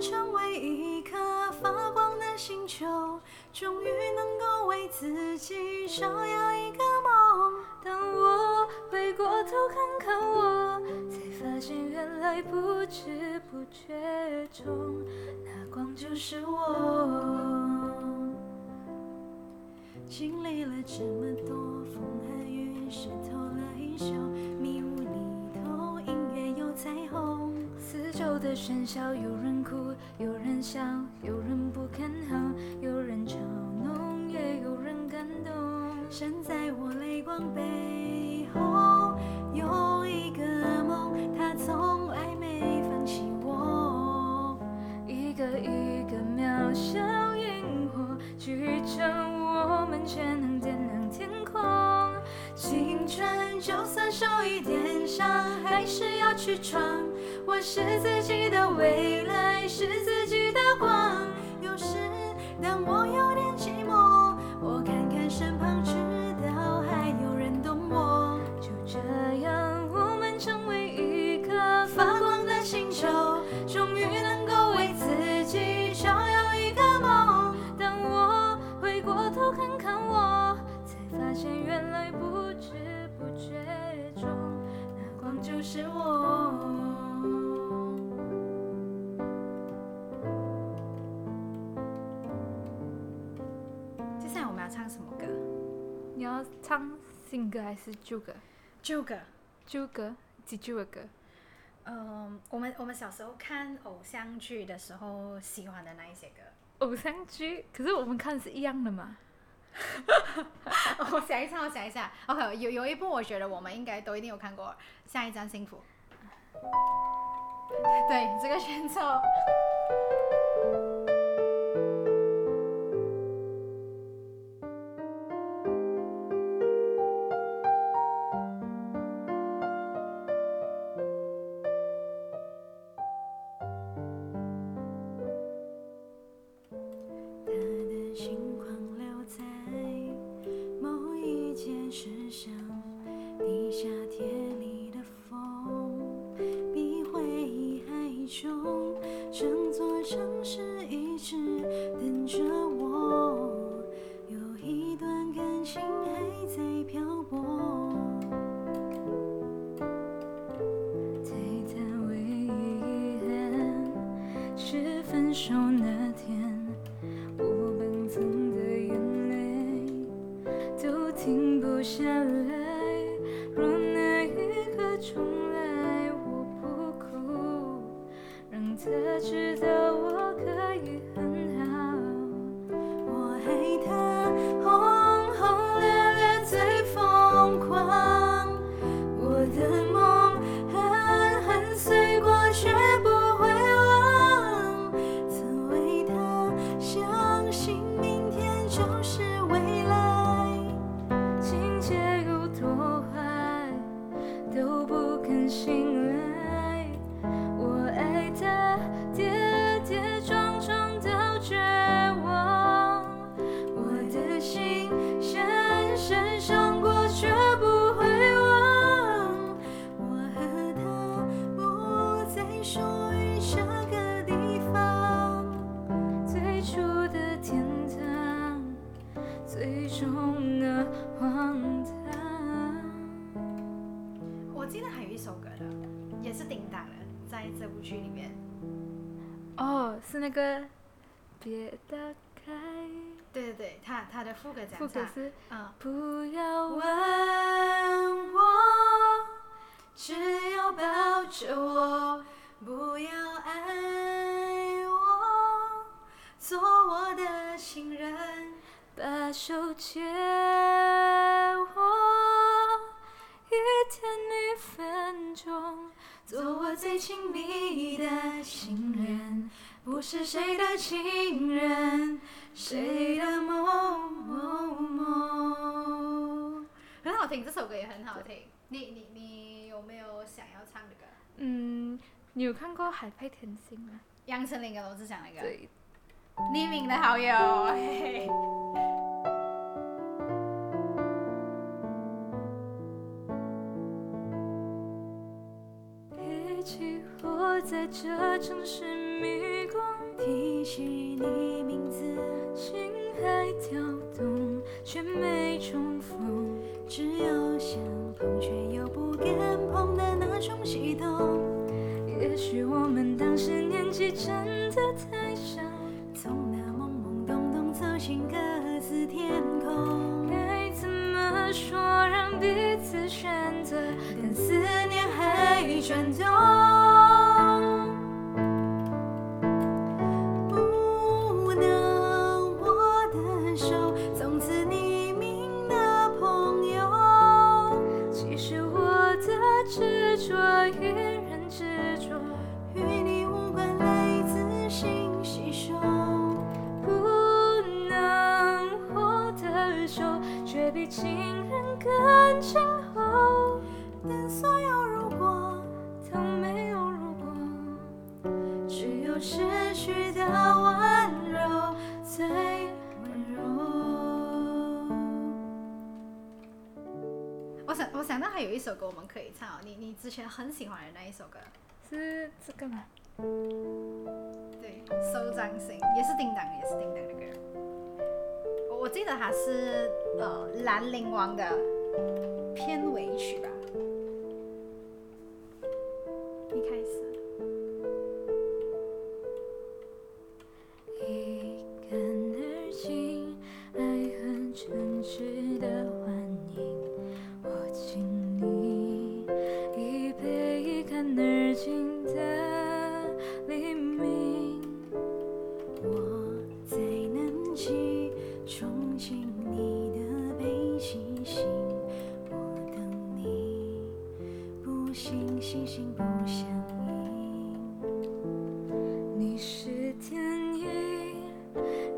成为一颗发光的星球，终于能够为自己照耀一个梦。当我回过头看看我，才发现原来不知不觉中，那光就是我。经历了这么多风和雨，湿透了衣袖，迷的喧嚣，有人哭，有人笑，有人不看好，有人嘲弄，也有人感动。现在我泪光背后，有一个梦，它从来没放弃我。一个一个渺小萤火，聚成我们，却能点亮天空。青春就算受一点伤，还是要去闯。是自己的未来，是自己我们要唱什么歌？你要唱新歌还是旧歌？旧歌。旧歌，几旧的歌？嗯，我们我们小时候看偶像剧的时候喜欢的那一些歌。偶像剧，可是我们看是一样的嘛？我想一下，我想一下。OK，有有一部我觉得我们应该都一定有看过，《下一站幸福》。对，这个选手。留下来。若那一刻重来，我不哭，让他知道一首歌的，也是叮当的，在这部剧里面。哦，是那个别打开，对对对，他他的副歌这样唱，副歌是嗯，不要吻问我，只要抱着我，不要爱我，做我的情人。把手借做我最亲密的情人，不是谁的情人，谁的某某某。很好听，这首歌也很好听。你你你有没有想要唱的歌？嗯，你有看过《海派甜心》吗？杨丞琳跟罗志祥那个。对，匿名的好友。嘿嘿在这城市迷宫，提起你名字，心还跳动，却没重逢。只有想碰却又不敢碰的那种悸动。也许我们当时年纪真的太小，从那懵懵懂懂走进各自天空。该怎么说让彼此选择？但思念还转动，有失去的温柔最温柔。我想，我想到还有一首歌我们可以唱哦，你你之前很喜欢的那一首歌，是这个吗？对，手掌心也是叮当，也是叮当的歌。我我记得它是呃《兰陵王》的片尾曲吧。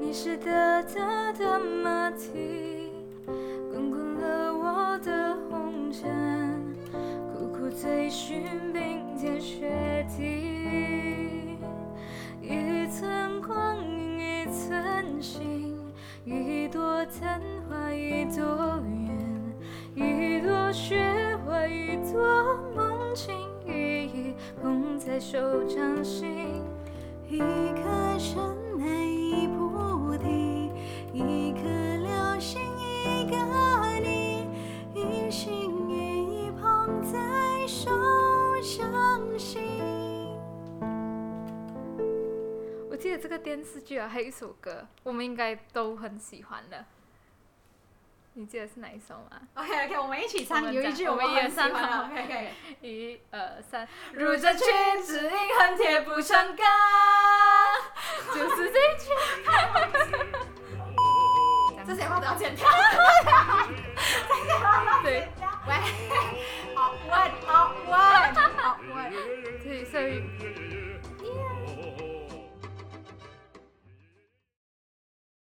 你是大大的马蹄，滚滚了我的红尘，苦苦追寻冰天雪地。一寸光阴一寸心，一朵昙花一朵云，一朵雪花一朵梦境，一一捧在手掌心。一颗尘还有一首歌，我们应该都很喜欢的。你记得是哪一首吗？OK OK，我们一起唱，有一句我们也很喜欢 OK OK。一二三，如这裙子印痕贴不成钢，就是这一句。